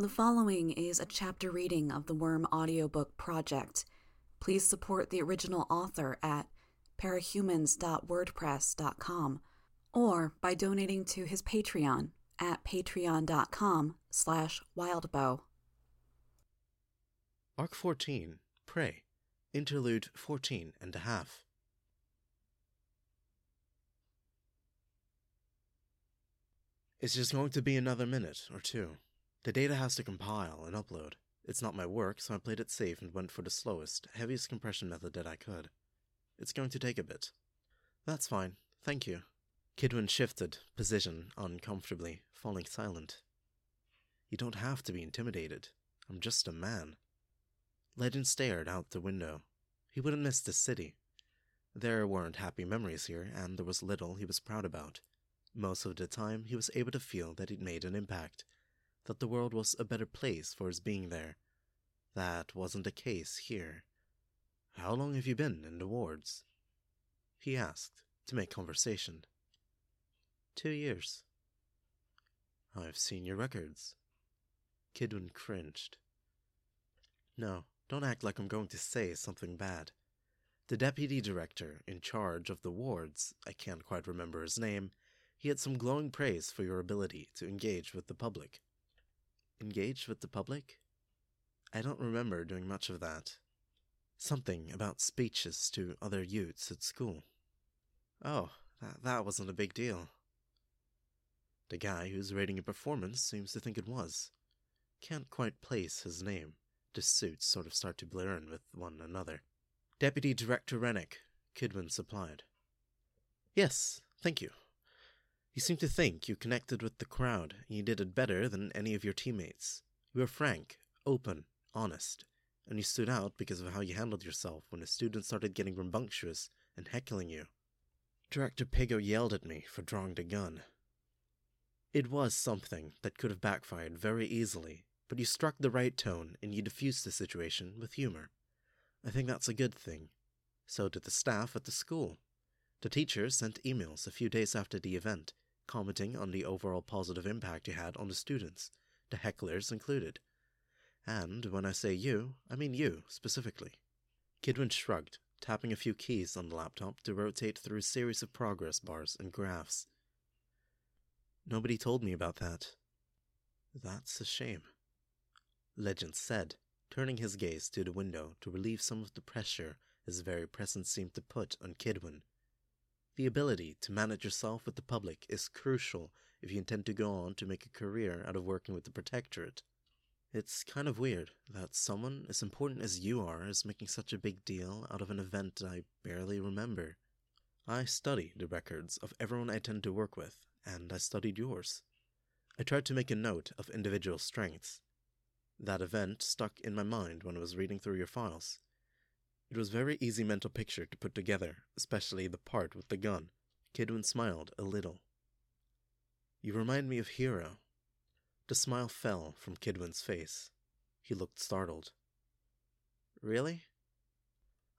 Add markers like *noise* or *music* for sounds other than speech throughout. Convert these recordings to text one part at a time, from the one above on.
The following is a chapter reading of the Worm audiobook project. Please support the original author at parahumans.wordpress.com or by donating to his Patreon at patreon.com slash wildbow. Arc 14, Pray, Interlude 14 and a half. It's just going to be another minute or two. The data has to compile and upload. It's not my work, so I played it safe and went for the slowest, heaviest compression method that I could. It's going to take a bit. That's fine, thank you. Kidwin shifted position uncomfortably, falling silent. You don't have to be intimidated. I'm just a man. Legend stared out the window. He wouldn't miss the city. There weren't happy memories here, and there was little he was proud about. Most of the time, he was able to feel that he'd made an impact, that the world was a better place for his being there. That wasn't the case here. How long have you been in the wards? He asked, to make conversation. Two years. I've seen your records. Kidwin cringed. No, don't act like I'm going to say something bad. The deputy director in charge of the wards, I can't quite remember his name, he had some glowing praise for your ability to engage with the public. Engage with the public? I don't remember doing much of that. Something about speeches to other youths at school. Oh, that, that wasn't a big deal. The guy who's rating your performance seems to think it was. Can't quite place his name. The suits sort of start to blur in with one another. Deputy Director Renick, Kidwin supplied. Yes, thank you. You seem to think you connected with the crowd, and you did it better than any of your teammates. You were frank, open, honest, and you stood out because of how you handled yourself when the students started getting rambunctious and heckling you. Director Piggot yelled at me for drawing the gun. It was something that could have backfired very easily, but you struck the right tone and you diffused the situation with humor. I think that's a good thing. So did the staff at the school. The teachers sent emails a few days after the event, commenting on the overall positive impact you had on the students, the hecklers included. And when I say you, I mean you specifically. Kidwin shrugged, tapping a few keys on the laptop to rotate through a series of progress bars and graphs. Nobody told me about that. That's a shame. Legend said, turning his gaze to the window to relieve some of the pressure his very presence seemed to put on Kidwin the ability to manage yourself with the public is crucial if you intend to go on to make a career out of working with the Protectorate. It's kind of weird that someone as important as you are is making such a big deal out of an event I barely remember. I study the records of everyone I tend to work with, and I studied yours. I tried to make a note of individual strengths. That event stuck in my mind when I was reading through your files. It was very easy mental picture to put together, especially the part with the gun. Kidwin smiled a little. You remind me of Hero. The smile fell from Kidwin's face. He looked startled. Really?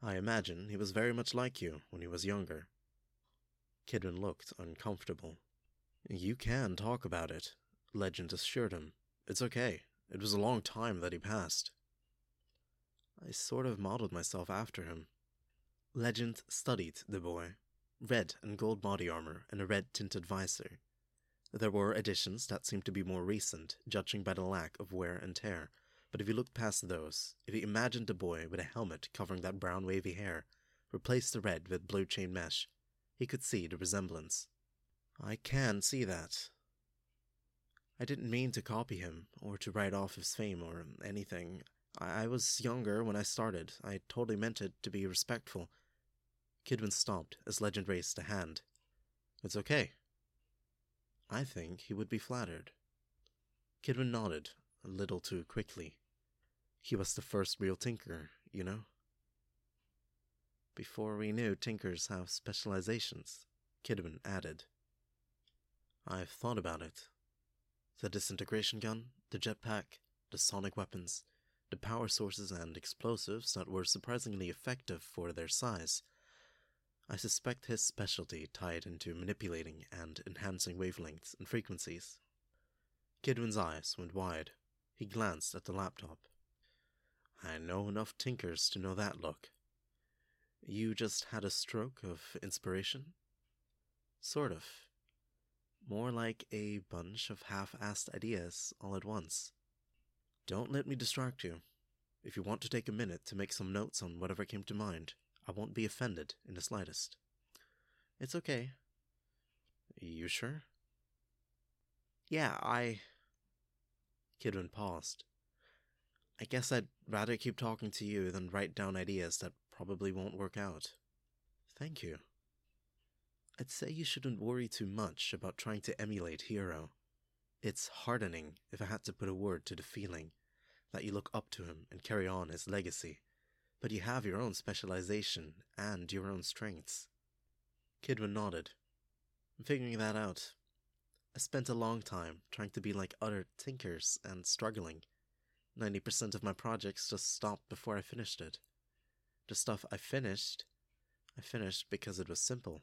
I imagine he was very much like you when he was younger. Kidwin looked uncomfortable. You can talk about it, Legend assured him. It's okay. It was a long time that he passed. I sort of modeled myself after him. Legend studied the boy. Red and gold body armor and a red tinted visor. There were additions that seemed to be more recent, judging by the lack of wear and tear, but if you looked past those, if you imagined the boy with a helmet covering that brown wavy hair, replaced the red with blue chain mesh, he could see the resemblance. I can see that. I didn't mean to copy him, or to write off his fame or anything. I, was younger when I started. I totally meant it to be respectful. Kidwin stopped as Legend raised a hand. It's okay. I think he would be flattered. Kidwin nodded, a little too quickly. He was the first real tinker, you know? Before we knew tinkers have specializations, Kidwin added. I've thought about it. The disintegration gun, the jetpack, the sonic weapons, the power sources and explosives that were surprisingly effective for their size. I suspect his specialty tied into manipulating and enhancing wavelengths and frequencies. Kidwin's eyes went wide. He glanced at the laptop. I know enough tinkers to know that look. You just had a stroke of inspiration? Sort of. More like a bunch of half assed ideas all at once. Don't let me distract you. If you want to take a minute to make some notes on whatever came to mind, I won't be offended in the slightest. It's okay. You sure? Yeah, I. Kidwin paused. I guess I'd rather keep talking to you than write down ideas that probably won't work out. Thank you. I'd say you shouldn't worry too much about trying to emulate Hero. It's hardening, if I had to put a word to the feeling, that you look up to him and carry on his legacy, but you have your own specialization and your own strengths. Kidwin nodded. I'm figuring that out. I spent a long time trying to be like other tinkers and struggling. 90% of my projects just stopped before I finished it. The stuff I finished, I finished because it was simple.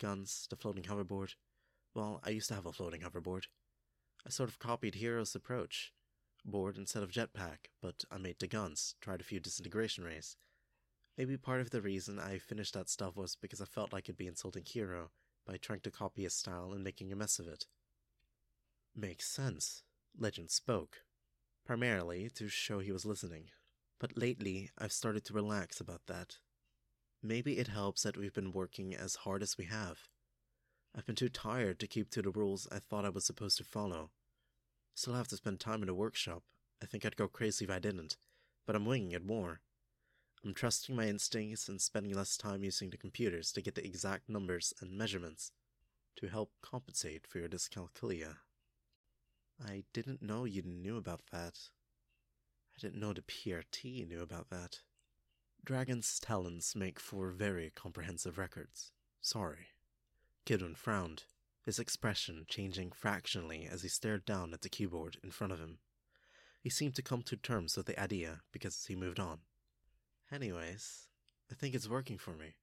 Guns, the floating hoverboard. Well, I used to have a floating hoverboard. I sort of copied Hero's approach. Board instead of jetpack, but I made the guns, tried a few disintegration rays. Maybe part of the reason I finished that stuff was because I felt like it'd be insulting Hero by trying to copy his style and making a mess of it. Makes sense. Legend spoke. Primarily to show he was listening. But lately, I've started to relax about that. Maybe it helps that we've been working as hard as we have. I've been too tired to keep to the rules I thought I was supposed to follow. Still have to spend time in a workshop. I think I'd go crazy if I didn't, but I'm winging it more. I'm trusting my instincts and spending less time using the computers to get the exact numbers and measurements to help compensate for your dyscalculia. I didn't know you knew about that. I didn't know the PRT knew about that. Dragon's talents make for very comprehensive records. Sorry. Kidwin frowned, his expression changing fractionally as he stared down at the keyboard in front of him. He seemed to come to terms with the idea because he moved on. Anyways, I think it's working for me.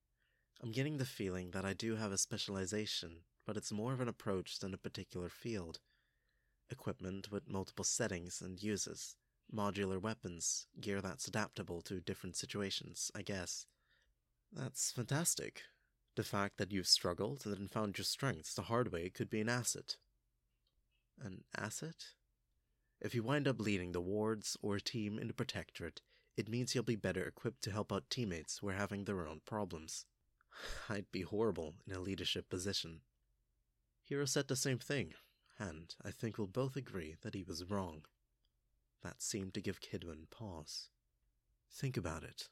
I'm getting the feeling that I do have a specialization, but it's more of an approach than a particular field. Equipment with multiple settings and uses, modular weapons, gear that's adaptable to different situations, I guess. That's fantastic. The fact that you've struggled and found your strengths the hard way could be an asset. An asset? If you wind up leading the wards or a team in the Protectorate, it means you'll be better equipped to help out teammates who are having their own problems. *sighs* I'd be horrible in a leadership position. Hero said the same thing, and I think we'll both agree that he was wrong. That seemed to give Kidwin pause. Think about it.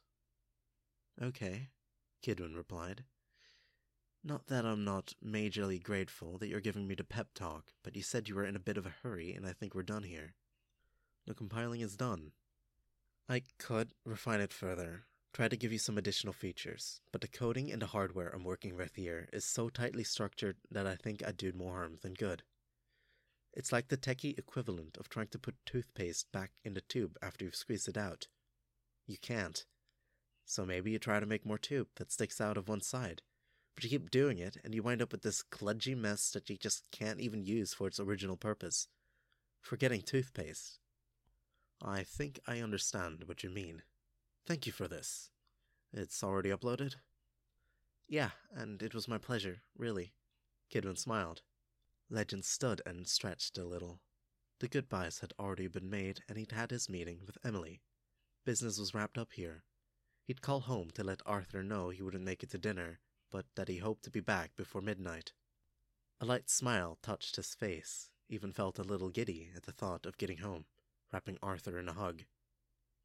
Okay, Kidwin replied. Not that I'm not majorly grateful that you're giving me the pep talk, but you said you were in a bit of a hurry, and I think we're done here. The compiling is done. I could refine it further, try to give you some additional features, but the coding and the hardware I'm working with here is so tightly structured that I think I'd do more harm than good. It's like the techie equivalent of trying to put toothpaste back in the tube after you've squeezed it out. You can't. So maybe you try to make more tube that sticks out of one side, but you keep doing it and you wind up with this kludgy mess that you just can't even use for its original purpose. Forgetting toothpaste. I think I understand what you mean. Thank you for this. It's already uploaded? Yeah, and it was my pleasure, really. Kidwin smiled. Legend stood and stretched a little. The goodbyes had already been made, and he'd had his meeting with Emily. Business was wrapped up here. He'd call home to let Arthur know he wouldn't make it to dinner, but that he hoped to be back before midnight. A light smile touched his face, even felt a little giddy at the thought of getting home wrapping Arthur in a hug.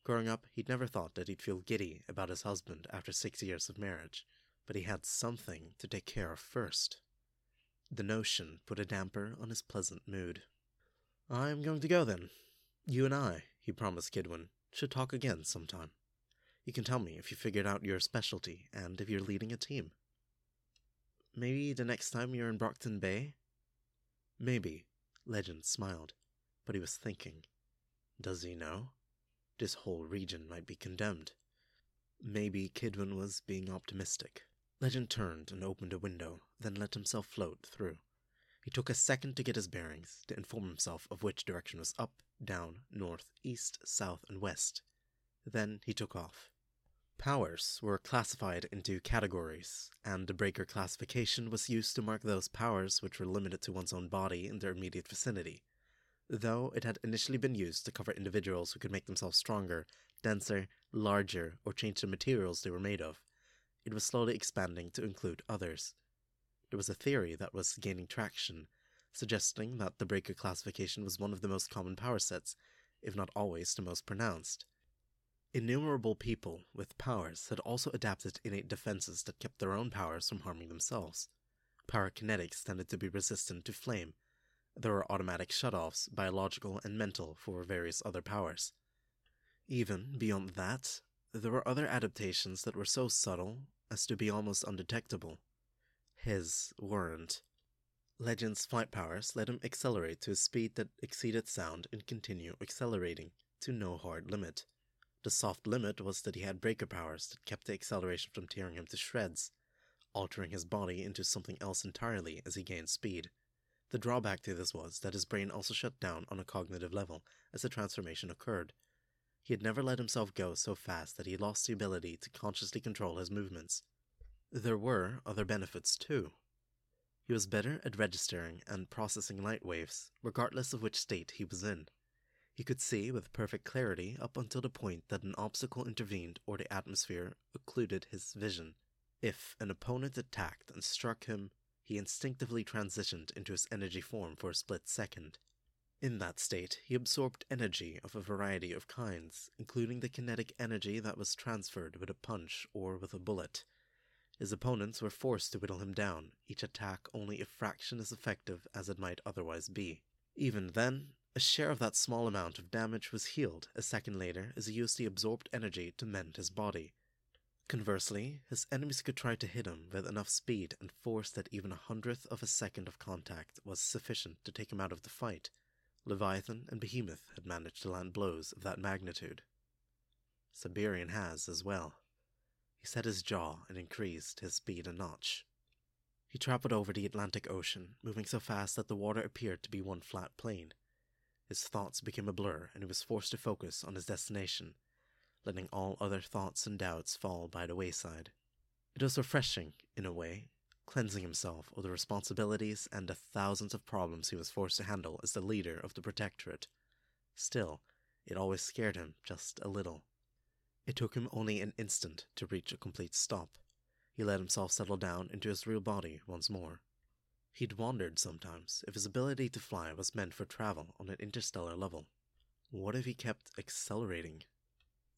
Growing up, he'd never thought that he'd feel giddy about his husband after six years of marriage, but he had something to take care of first. The notion put a damper on his pleasant mood. I'm going to go then. You and I, he promised Kidwin, should talk again sometime. You can tell me if you figured out your specialty and if you're leading a team. Maybe the next time you're in Brockton Bay? Maybe, Legend smiled, but he was thinking. Does he know? This whole region might be condemned. Maybe Kidwin was being optimistic. Legend turned and opened a window, then let himself float through. He took a second to get his bearings, to inform himself of which direction was up, down, north, east, south, and west. Then he took off. Powers were classified into categories, and the breaker classification was used to mark those powers which were limited to one's own body in their immediate vicinity. Though it had initially been used to cover individuals who could make themselves stronger, denser, larger, or change the materials they were made of, it was slowly expanding to include others. There was a theory that was gaining traction, suggesting that the breaker classification was one of the most common power sets, if not always the most pronounced. Innumerable people with powers had also adapted innate defenses that kept their own powers from harming themselves. Pyrokinetics tended to be resistant to flame. There were automatic shutoffs, biological and mental, for various other powers. Even beyond that, there were other adaptations that were so subtle as to be almost undetectable. His weren't. Legend's flight powers let him accelerate to a speed that exceeded sound and continue accelerating to no hard limit. The soft limit was that he had breaker powers that kept the acceleration from tearing him to shreds, altering his body into something else entirely as he gained speed. The drawback to this was that his brain also shut down on a cognitive level as the transformation occurred. He had never let himself go so fast that he lost the ability to consciously control his movements. There were other benefits too. He was better at registering and processing light waves, regardless of which state he was in. He could see with perfect clarity up until the point that an obstacle intervened or the atmosphere occluded his vision. If an opponent attacked and struck him, he instinctively transitioned into his energy form for a split second. In that state, he absorbed energy of a variety of kinds, including the kinetic energy that was transferred with a punch or with a bullet. His opponents were forced to whittle him down, each attack only a fraction as effective as it might otherwise be. Even then, a share of that small amount of damage was healed a second later as he used the absorbed energy to mend his body. Conversely, his enemies could try to hit him with enough speed and force that even a hundredth of a second of contact was sufficient to take him out of the fight. Leviathan and Behemoth had managed to land blows of that magnitude. Siberian has as well. He set his jaw and increased his speed a notch. He traveled over the Atlantic Ocean, moving so fast that the water appeared to be one flat plain. His thoughts became a blur, and he was forced to focus on his destination, letting all other thoughts and doubts fall by the wayside. It was refreshing, in a way, cleansing himself of the responsibilities and the thousands of problems he was forced to handle as the leader of the Protectorate. Still, it always scared him just a little. It took him only an instant to reach a complete stop. He let himself settle down into his real body once more. He'd wondered sometimes if his ability to fly was meant for travel on an interstellar level. What if he kept accelerating?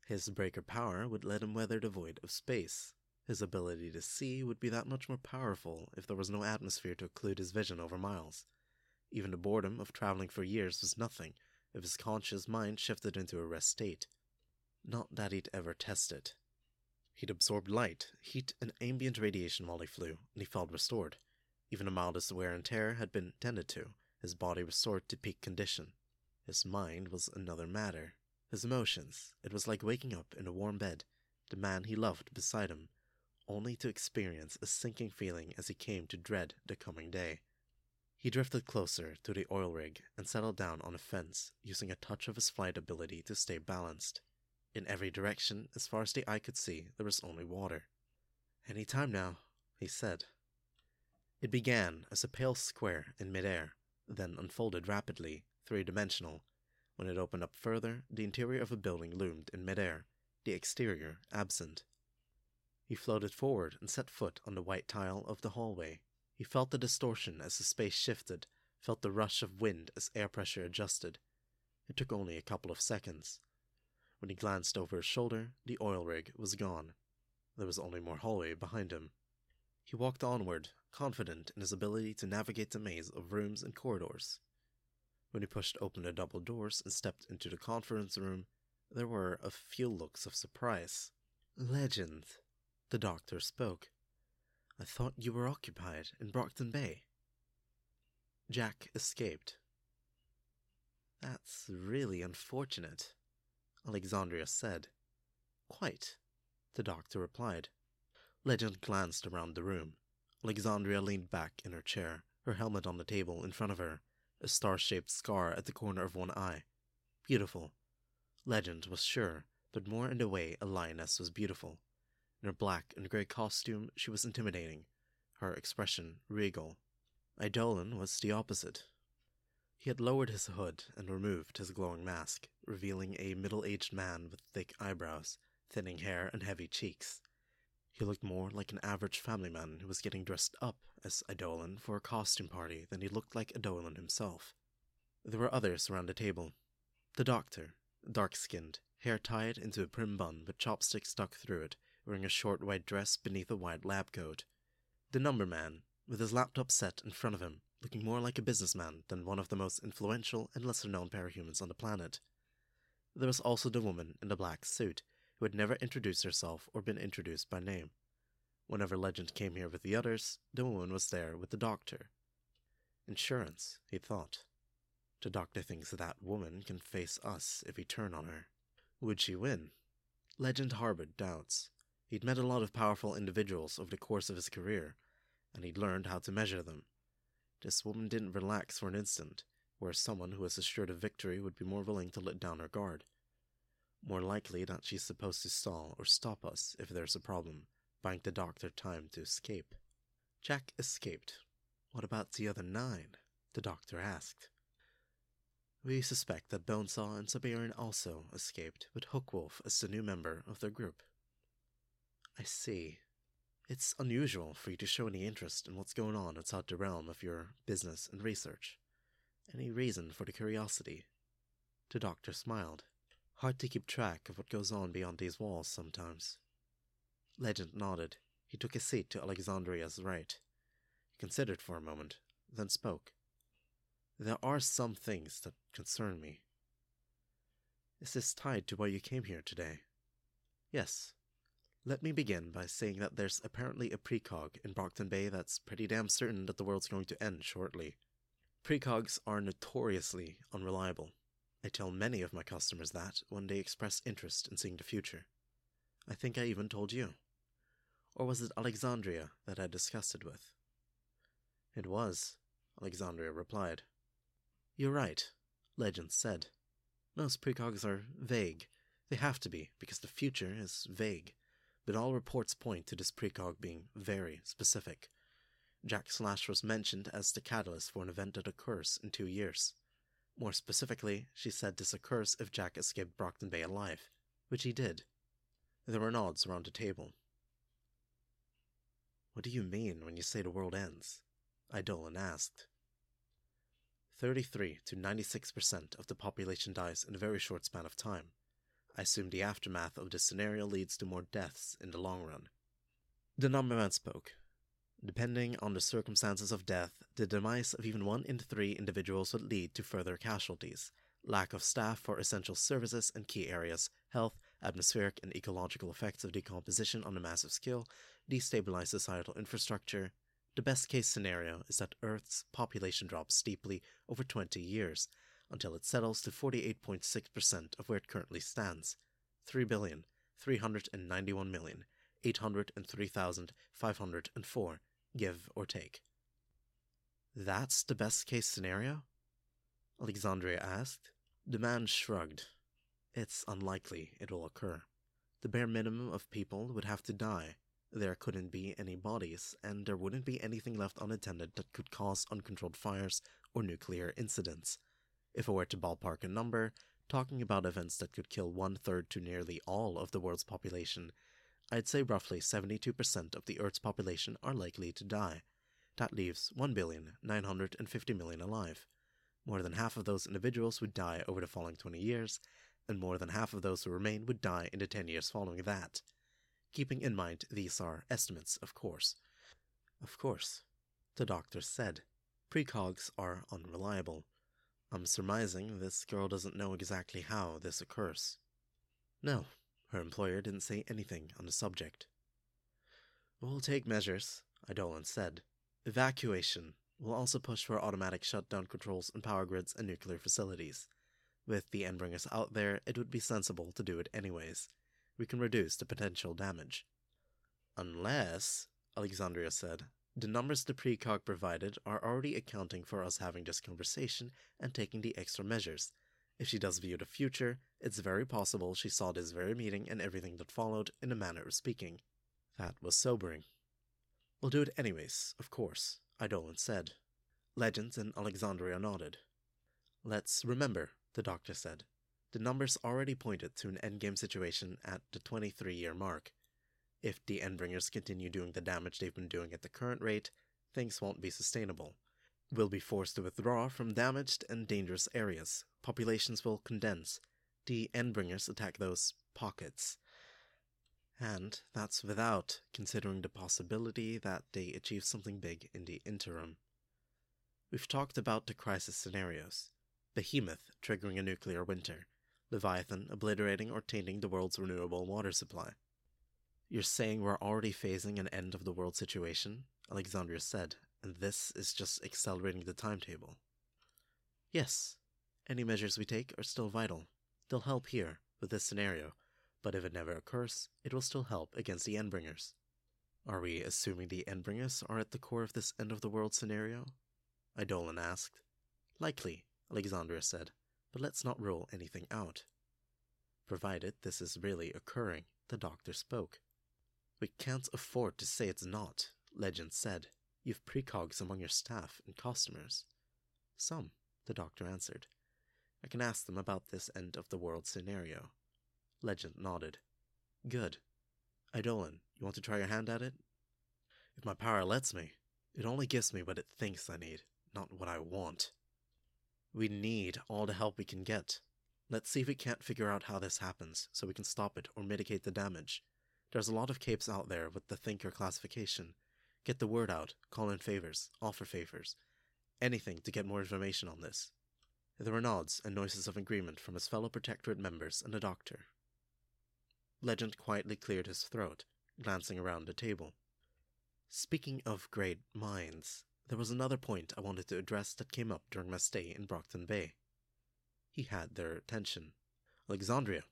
His breaker power would let him weather the void of space. His ability to see would be that much more powerful if there was no atmosphere to occlude his vision over miles. Even the boredom of traveling for years was nothing if his conscious mind shifted into a rest state. Not that he'd ever test it. He'd absorbed light, heat, and ambient radiation while he flew, and he felt restored. Even the mildest wear and tear had been tended to, his body restored to peak condition. His mind was another matter. His emotions, it was like waking up in a warm bed, the man he loved beside him, only to experience a sinking feeling as he came to dread the coming day. He drifted closer to the oil rig and settled down on a fence, using a touch of his flight ability to stay balanced. In every direction, as far as the eye could see, there was only water. Any time now, he said, it began as a pale square in midair, then unfolded rapidly, three dimensional. When it opened up further, the interior of a building loomed in midair, the exterior absent. He floated forward and set foot on the white tile of the hallway. He felt the distortion as the space shifted, felt the rush of wind as air pressure adjusted. It took only a couple of seconds. When he glanced over his shoulder, the oil rig was gone. There was only more hallway behind him. He walked onward, confident in his ability to navigate the maze of rooms and corridors. When he pushed open the double doors and stepped into the conference room, there were a few looks of surprise. Legend, the doctor spoke. I thought you were occupied in Brockton Bay. Jack escaped. That's really unfortunate, Alexandria said. Quite, the doctor replied. Legend glanced around the room. Alexandria leaned back in her chair, her helmet on the table in front of her, a star shaped scar at the corner of one eye. Beautiful. Legend was sure, but more in a way a lioness was beautiful. In her black and grey costume, she was intimidating, her expression regal. Eidolon was the opposite. He had lowered his hood and removed his glowing mask, revealing a middle aged man with thick eyebrows, thinning hair, and heavy cheeks. He looked more like an average family man who was getting dressed up as Eidolon for a costume party than he looked like Eidolon himself. There were others around the table. The doctor, dark skinned, hair tied into a prim bun with chopsticks stuck through it, wearing a short white dress beneath a white lab coat. The number man, with his laptop set in front of him, looking more like a businessman than one of the most influential and lesser known parahumans on the planet. There was also the woman in the black suit, who had never introduced herself or been introduced by name. Whenever Legend came here with the others, the woman was there with the doctor. Insurance, he thought. The doctor thinks that woman can face us if we turn on her. Would she win? Legend harbored doubts. He'd met a lot of powerful individuals over the course of his career, and he'd learned how to measure them. This woman didn't relax for an instant, whereas someone who was assured of victory would be more willing to let down her guard. More likely that she's supposed to stall or stop us if there's a problem, buying the doctor time to escape. Jack escaped. What about the other nine? The doctor asked. We suspect that Bonesaw and Siberian also escaped, with Hookwolf as the new member of their group. I see. It's unusual for you to show any interest in what's going on outside the realm of your business and research. Any reason for the curiosity? The doctor smiled. Hard to keep track of what goes on beyond these walls sometimes. Legend nodded. He took a seat to Alexandria's right. He considered for a moment, then spoke. There are some things that concern me. Is this tied to why you came here today? Yes. Let me begin by saying that there's apparently a precog in Brockton Bay that's pretty damn certain that the world's going to end shortly. Precogs are notoriously unreliable. I tell many of my customers that when they express interest in seeing the future. I think I even told you. Or was it Alexandria that I discussed it with? It was, Alexandria replied. You're right, Legend said. Most precogs are vague. They have to be, because the future is vague. But all reports point to this precog being very specific. Jack Slash was mentioned as the catalyst for an event that occurs in two years. More specifically, she said this occurs if Jack escaped Brockton Bay alive, which he did. There were nods around the table. What do you mean when you say the world ends? Eidolon asked. 33 to 96% of the population dies in a very short span of time. I assume the aftermath of this scenario leads to more deaths in the long run. The number man spoke, Depending on the circumstances of death, the demise of even one in three individuals would lead to further casualties. Lack of staff for essential services and key areas, health, atmospheric and ecological effects of decomposition on a massive scale, destabilize societal infrastructure. The best case scenario is that Earth's population drops steeply over 20 years until it settles to 48.6% of where it currently stands 3 billion, 391 million, 803,504 give or take. That's the best case scenario? Alexandria asked. The man shrugged. It's unlikely it will occur. The bare minimum of people would have to die. There couldn't be any bodies, and there wouldn't be anything left unattended that could cause uncontrolled fires or nuclear incidents. If I were to ballpark a number, talking about events that could kill one third to nearly all of the world's population I'd say roughly 72% of the Earth's population are likely to die. That leaves 1,950,000,000 alive. More than half of those individuals would die over the following 20 years, and more than half of those who remain would die in the 10 years following that. Keeping in mind these are estimates, of course. Of course, the doctor said. Precogs are unreliable. I'm surmising this girl doesn't know exactly how this occurs. No, her employer didn't say anything on the subject. We'll take measures, Eidolon said. Evacuation. We'll also push for automatic shutdown controls on power grids and nuclear facilities. With the Endbringers out there, it would be sensible to do it anyways. We can reduce the potential damage. Unless, Alexandria said, The numbers the precog provided are already accounting for us having this conversation and taking the extra measures. If she does view the future, it's very possible she saw this very meeting and everything that followed in a manner of speaking. That was sobering. We'll do it anyways, of course, Eidolon said. Legends and Alexandria nodded. Let's remember, the doctor said. The numbers already pointed to an endgame situation at the 23 year mark. If the Endbringers continue doing the damage they've been doing at the current rate, things won't be sustainable. We'll be forced to withdraw from damaged and dangerous areas. Populations will condense. The Endbringers attack those pockets. And that's without considering the possibility that they achieve something big in the interim. We've talked about the crisis scenarios Behemoth triggering a nuclear winter, Leviathan obliterating or tainting the world's renewable water supply. You're saying we're already facing an end of the world situation? Alexandria said, this is just accelerating the timetable. Yes, any measures we take are still vital. They'll help here, with this scenario, but if it never occurs, it will still help against the Endbringers. Are we assuming the Endbringers are at the core of this end of the world scenario? Eidolon asked. Likely, Alexandria said, but let's not rule anything out. Provided this is really occurring, the doctor spoke. We can't afford to say it's not, Legend said. You've precogs among your staff and customers. Some, the doctor answered. I can ask them about this end of the world scenario. Legend nodded. Good. Eidolon, you want to try your hand at it? If my power lets me. It only gives me what it thinks I need, not what I want. We need all the help we can get. Let's see if we can't figure out how this happens so we can stop it or mitigate the damage. There's a lot of capes out there with the Thinker classification. Get the word out, call in favors, offer favors. Anything to get more information on this. There were nods and noises of agreement from his fellow Protectorate members and the doctor. Legend quietly cleared his throat, glancing around the table. Speaking of great minds, there was another point I wanted to address that came up during my stay in Brockton Bay. He had their attention. Alexandria,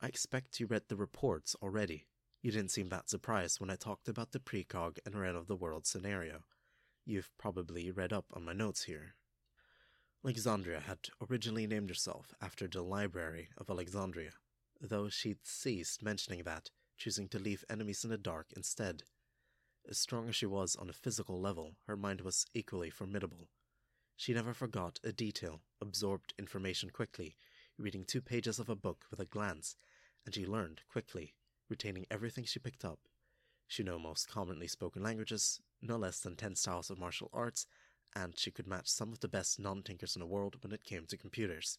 I expect you read the reports already. You didn't seem that surprised when I talked about the precog and end of the world scenario. You've probably read up on my notes here. Alexandria had originally named herself after the Library of Alexandria, though she'd ceased mentioning that, choosing to leave enemies in the dark instead. As strong as she was on a physical level, her mind was equally formidable. She never forgot a detail, absorbed information quickly, reading two pages of a book with a glance, and she learned quickly, retaining everything she picked up. She knew most commonly spoken languages, no less than ten styles of martial arts, and she could match some of the best non-thinkers in the world when it came to computers.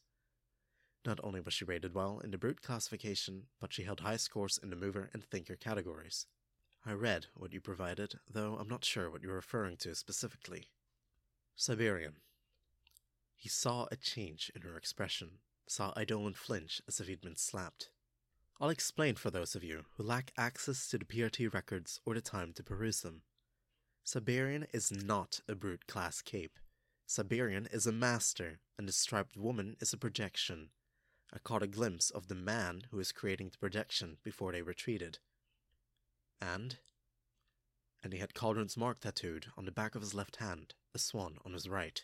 Not only was she rated well in the brute classification, but she held high scores in the mover and thinker categories. I read what you provided, though I'm not sure what you're referring to specifically. Siberian. He saw a change in her expression, saw Eidolon flinch as if he'd been slapped. I'll explain for those of you who lack access to the PRT records or the time to peruse them. Siberian is not a brute class cape. Siberian is a master, and the striped woman is a projection. I caught a glimpse of the man who was creating the projection before they retreated. And? And he had Cauldron's mark tattooed on the back of his left hand, a swan on his right.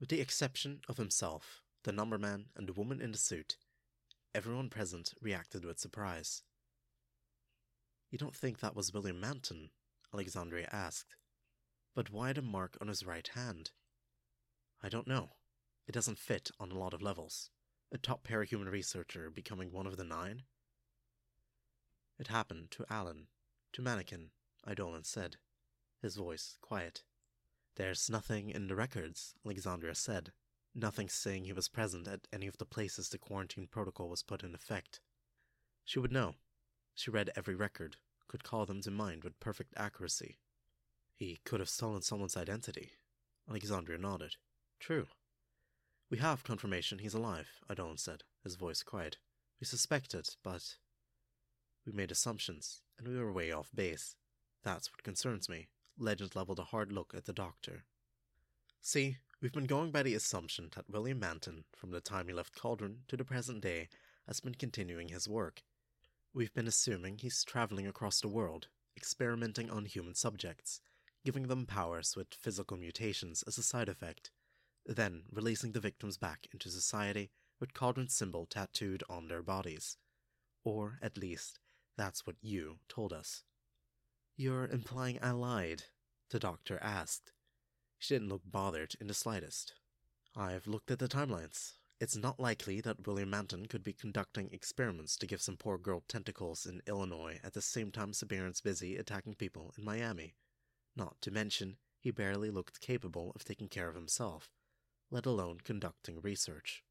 With the exception of himself, the numberman, and the woman in the suit, everyone present reacted with surprise. You don't think that was William Manton? Alexandria asked. But why the mark on his right hand? I don't know. It doesn't fit on a lot of levels. A top parahuman researcher becoming one of the nine? It happened to Alan, to Mannequin, Eidolon said, his voice quiet. There's nothing in the records, Alexandria said. Nothing saying he was present at any of the places the quarantine protocol was put in effect. She would know. She read every record, could call them to mind with perfect accuracy. He could have stolen someone's identity. Alexandria nodded. True. We have confirmation he's alive, Eidolon said, his voice quiet. We suspected, but we made assumptions, and we were way off base. That's what concerns me. Legend leveled a hard look at the doctor. See, we've been going by the assumption that William Manton, from the time he left Cauldron to the present day, has been continuing his work. We've been assuming he's traveling across the world, experimenting on human subjects, giving them powers with physical mutations as a side effect, then releasing the victims back into society with Cauldron's symbol tattooed on their bodies. Or, at least, that's what you told us. You're implying I lied? The doctor asked. She didn't look bothered in the slightest. I've looked at the timelines. It's not likely that William Manton could be conducting experiments to give some poor girl tentacles in Illinois at the same time Siberian's busy attacking people in Miami. Not to mention, he barely looked capable of taking care of himself, let alone conducting research.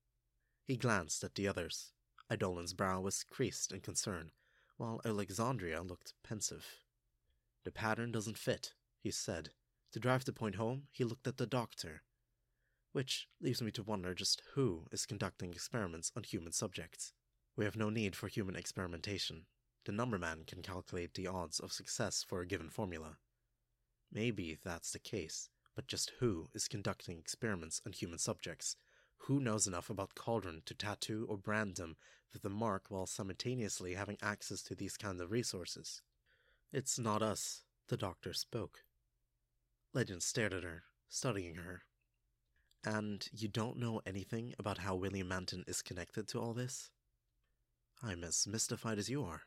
He glanced at the others. Eidolon's brow was creased in concern, while Alexandria looked pensive. The pattern doesn't fit, he said. To drive the point home, he looked at the doctor. Which leaves me to wonder just who is conducting experiments on human subjects. We have no need for human experimentation. The numberman can calculate the odds of success for a given formula. Maybe that's the case, but just who is conducting experiments on human subjects? Who knows enough about Cauldron to tattoo or brand them with the mark while simultaneously having access to these kinds of resources? It's not us, the doctor spoke. Legend stared at her, studying her. And you don't know anything about how William Manton is connected to all this? I'm as mystified as you are.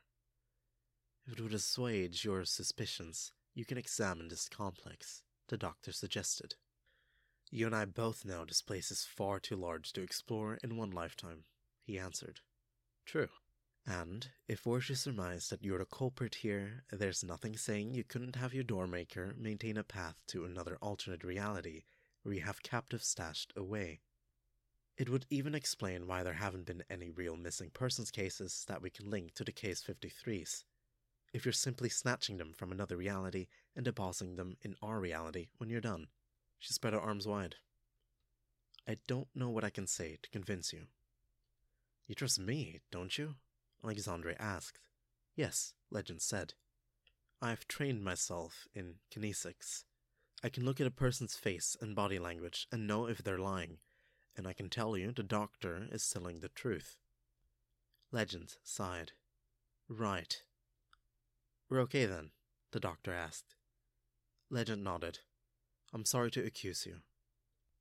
If it would assuage your suspicions, you can examine this complex, the doctor suggested. You and I both know this place is far too large to explore in one lifetime, he answered. True. And if we're to that you're the culprit here, there's nothing saying you couldn't have your doormaker maintain a path to another alternate reality where you have captives stashed away. It would even explain why there haven't been any real missing persons cases that we can link to the case 53s. If you're simply snatching them from another reality and depositing them in our reality when you're done. She spread her arms wide. I don't know what I can say to convince you. You trust me, don't you? Alexandria asked. Yes, Legend said. I've trained myself in kinesics. I can look at a person's face and body language and know if they're lying, and I can tell you the doctor is telling the truth. Legend sighed. Right. We're okay then, the doctor asked. Legend nodded. I'm sorry to accuse you.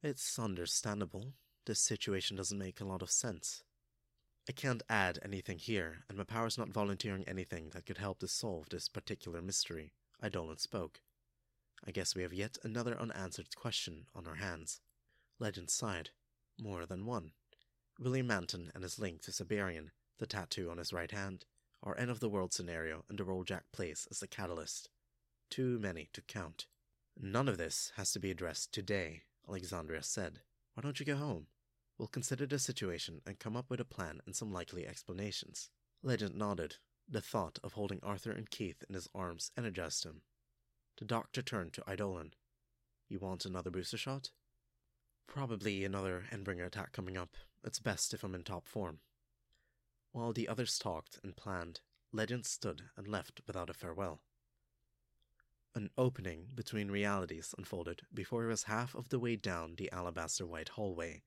It's understandable. This situation doesn't make a lot of sense. I can't add anything here, and my power's not volunteering anything that could help to solve this particular mystery. Eidolon spoke. I guess we have yet another unanswered question on our hands. Legend sighed. More than one. William Manton and his link to Siberian, the tattoo on his right hand, our end of the world scenario, and the role Jack plays as the catalyst. Too many to count. None of this has to be addressed today, Alexandria said. Why don't you go home? We'll consider the situation and come up with a plan and some likely explanations. Legend nodded. The thought of holding Arthur and Keith in his arms energized him. The doctor turned to Eidolon. You want another booster shot? Probably another Endbringer attack coming up. It's best if I'm in top form. While the others talked and planned, Legend stood and left without a farewell. An opening between realities unfolded before he was half of the way down the alabaster white hallway.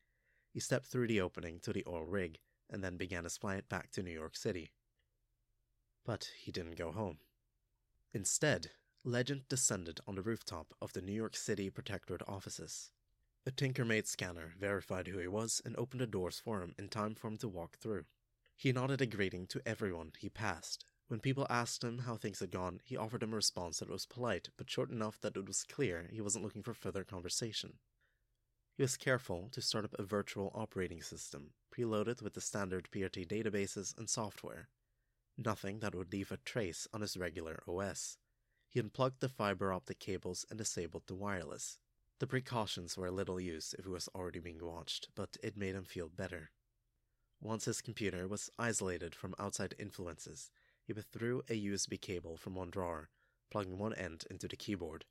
He stepped through the opening to the oil rig and then began his flight back to New York City. But he didn't go home. Instead, Legend descended on the rooftop of the New York City Protectorate offices. A Tinker-made scanner verified who he was and opened the doors for him in time for him to walk through. He nodded a greeting to everyone he passed, when people asked him how things had gone, he offered them a response that was polite, but short enough that it was clear he wasn't looking for further conversation. He was careful to start up a virtual operating system, preloaded with the standard PRT databases and software. Nothing that would leave a trace on his regular OS. He unplugged the fiber optic cables and disabled the wireless. The precautions were little use if he was already being watched, but it made him feel better. Once his computer was isolated from outside influences, he withdrew a USB cable from one drawer, plugging one end into the keyboard.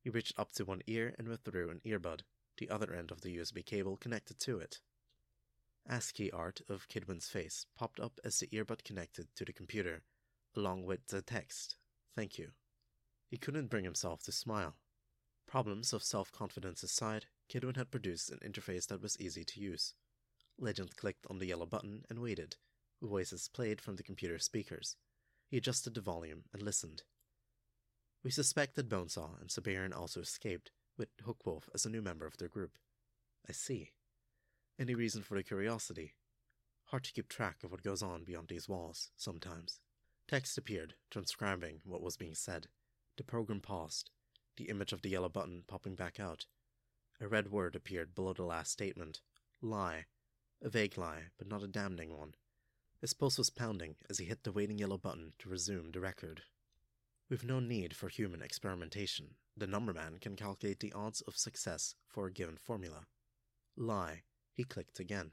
He reached up to one ear and withdrew an earbud, the other end of the USB cable connected to it. ASCII art of Kidwin's face popped up as the earbud connected to the computer, along with the text, Thank you. He couldn't bring himself to smile. Problems of self confidence aside, Kidwin had produced an interface that was easy to use. Legend clicked on the yellow button and waited. Voices played from the computer speakers. He adjusted the volume and listened. We suspect that Bonesaw and Siberian also escaped, with Hookwolf as a new member of their group. I see. Any reason for the curiosity? Hard to keep track of what goes on beyond these walls, sometimes. Text appeared, transcribing what was being said. The program paused, the image of the yellow button popping back out. A red word appeared below the last statement lie. A vague lie, but not a damning one. His pulse was pounding as he hit the waiting yellow button to resume the record. We've no need for human experimentation. The numberman can calculate the odds of success for a given formula. Lie. He clicked again.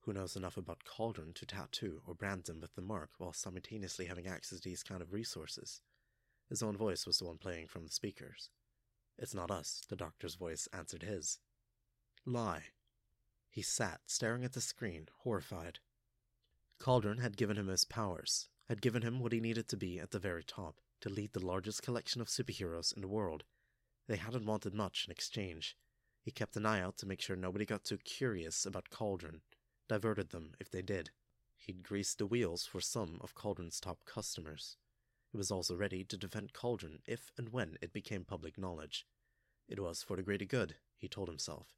Who knows enough about Cauldron to tattoo or brand them with the mark while simultaneously having access to these kind of resources? His own voice was the one playing from the speakers. It's not us, the doctor's voice answered his. Lie. He sat, staring at the screen, horrified. Cauldron had given him his powers, had given him what he needed to be at the very top, to lead the largest collection of superheroes in the world. They hadn't wanted much in exchange. He kept an eye out to make sure nobody got too curious about Cauldron, diverted them if they did. He'd greased the wheels for some of Cauldron's top customers. He was also ready to defend Cauldron if and when it became public knowledge. It was for the greater good, he told himself.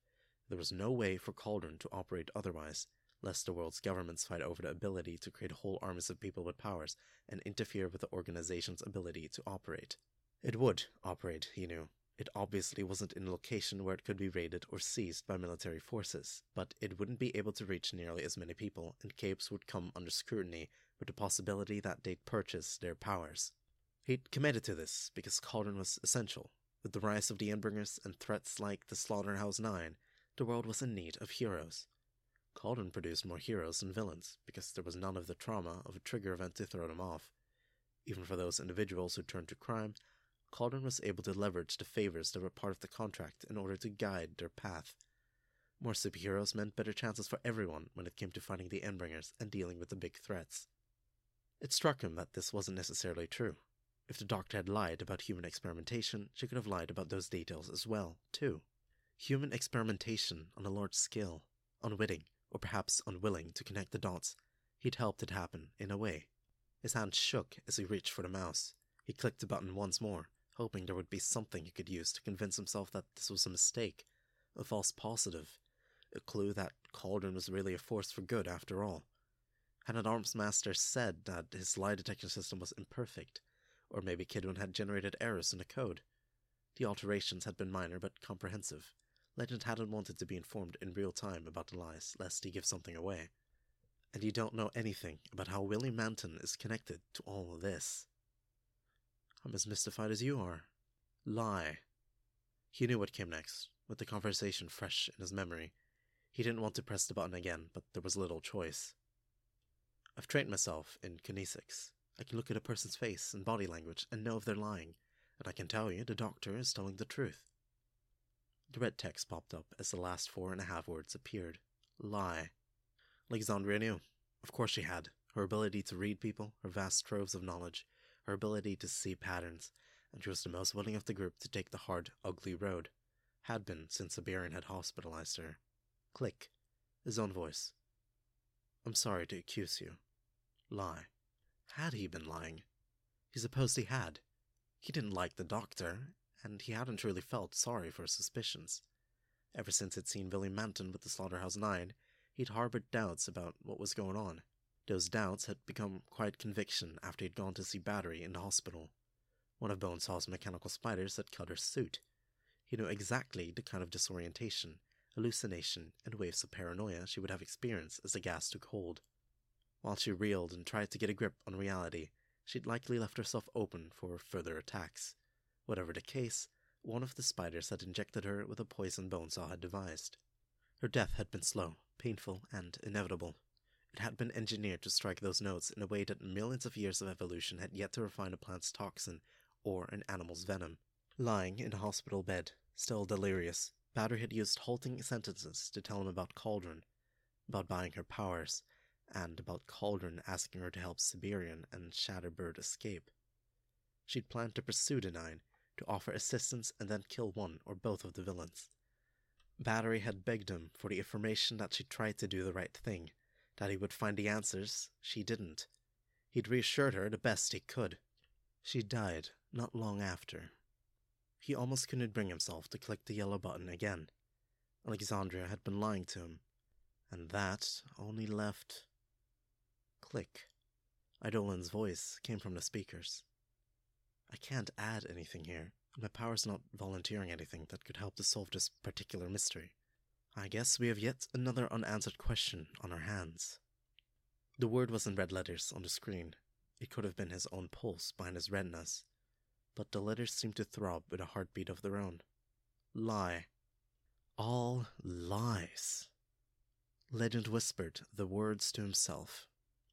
There was no way for Cauldron to operate otherwise, lest the world's governments fight over the ability to create whole armies of people with powers and interfere with the organization's ability to operate. It would operate, he knew. It obviously wasn't in a location where it could be raided or seized by military forces, but it wouldn't be able to reach nearly as many people, and capes would come under scrutiny with the possibility that they'd purchase their powers. He'd committed to this because Cauldron was essential. With the rise of the Endbringers and threats like the Slaughterhouse Nine, the world was in need of heroes. Cauldron produced more heroes than villains because there was none of the trauma of a trigger event to throw them off. Even for those individuals who turned to crime, Cauldron was able to leverage the favors that were part of the contract in order to guide their path. More superheroes meant better chances for everyone when it came to fighting the Endbringers and dealing with the big threats. It struck him that this wasn't necessarily true. If the doctor had lied about human experimentation, she could have lied about those details as well, too. Human experimentation on a large scale, unwitting, or perhaps unwilling to connect the dots, he'd helped it happen in a way. His hand shook as he reached for the mouse. He clicked the button once more, hoping there would be something he could use to convince himself that this was a mistake, a false positive, a clue that Cauldron was really a force for good after all. Had an Armsmaster said that his lie detection system was imperfect, or maybe Kidwin had generated errors in the code. The alterations had been minor but comprehensive. Legend hadn't wanted to be informed in real time about the lies, lest he give something away. And you don't know anything about how Willie Manton is connected to all of this. I'm as mystified as you are. Lie. He knew what came next, with the conversation fresh in his memory. He didn't want to press the button again, but there was little choice. I've trained myself in kinesics. I can look at a person's face and body language and know if they're lying, and I can tell you the doctor is telling the truth. The red text popped up as the last four and a half words appeared. Lie. Alexandria knew. Of course she had. Her ability to read people, her vast troves of knowledge, her ability to see patterns, and she was the most willing of the group to take the hard, ugly road. Had been since Siberian had hospitalized her. Click. His own voice. I'm sorry to accuse you. Lie. Had he been lying? He supposed he had. He didn't like the doctor, and he hadn't really felt sorry for his suspicions. Ever since he'd seen Willie Manton with the Slaughterhouse Nine, he'd harbored doubts about what was going on. Those doubts had become quite conviction after he'd gone to see Battery in the hospital. One of Bonesaw's mechanical spiders had cut her suit. He knew exactly the kind of disorientation, hallucination, and waves of paranoia she would have experienced as the gas took hold. While she reeled and tried to get a grip on reality, she'd likely left herself open for further attacks. Whatever the case, one of the spiders had injected her with a poison Bonesaw had devised. Her death had been slow, painful, and inevitable. It had been engineered to strike those notes in a way that millions of years of evolution had yet to refine a plant's toxin or an animal's venom. Lying in a hospital bed, still delirious, Battery had used halting sentences to tell him about Cauldron, about buying her powers, and about Cauldron asking her to help Siberian and Shatterbird escape. She'd planned to pursue the Nine, to offer assistance and then kill one or both of the villains. Battery had begged him for the information that she tried to do the right thing, that he would find the answers, she didn't. He'd reassured her the best he could. She died, not long after. He almost couldn't bring himself to click the yellow button again. Alexandria had been lying to him, and that only left. Click. Eidolon's voice came from the speakers. I can't add anything here. My power's not volunteering anything that could help to solve this particular mystery. I guess we have yet another unanswered question on our hands. The word was in red letters on the screen. It could have been his own pulse behind his retinas, but the letters seemed to throb with a heartbeat of their own. Lie. All lies. Legend whispered the words to himself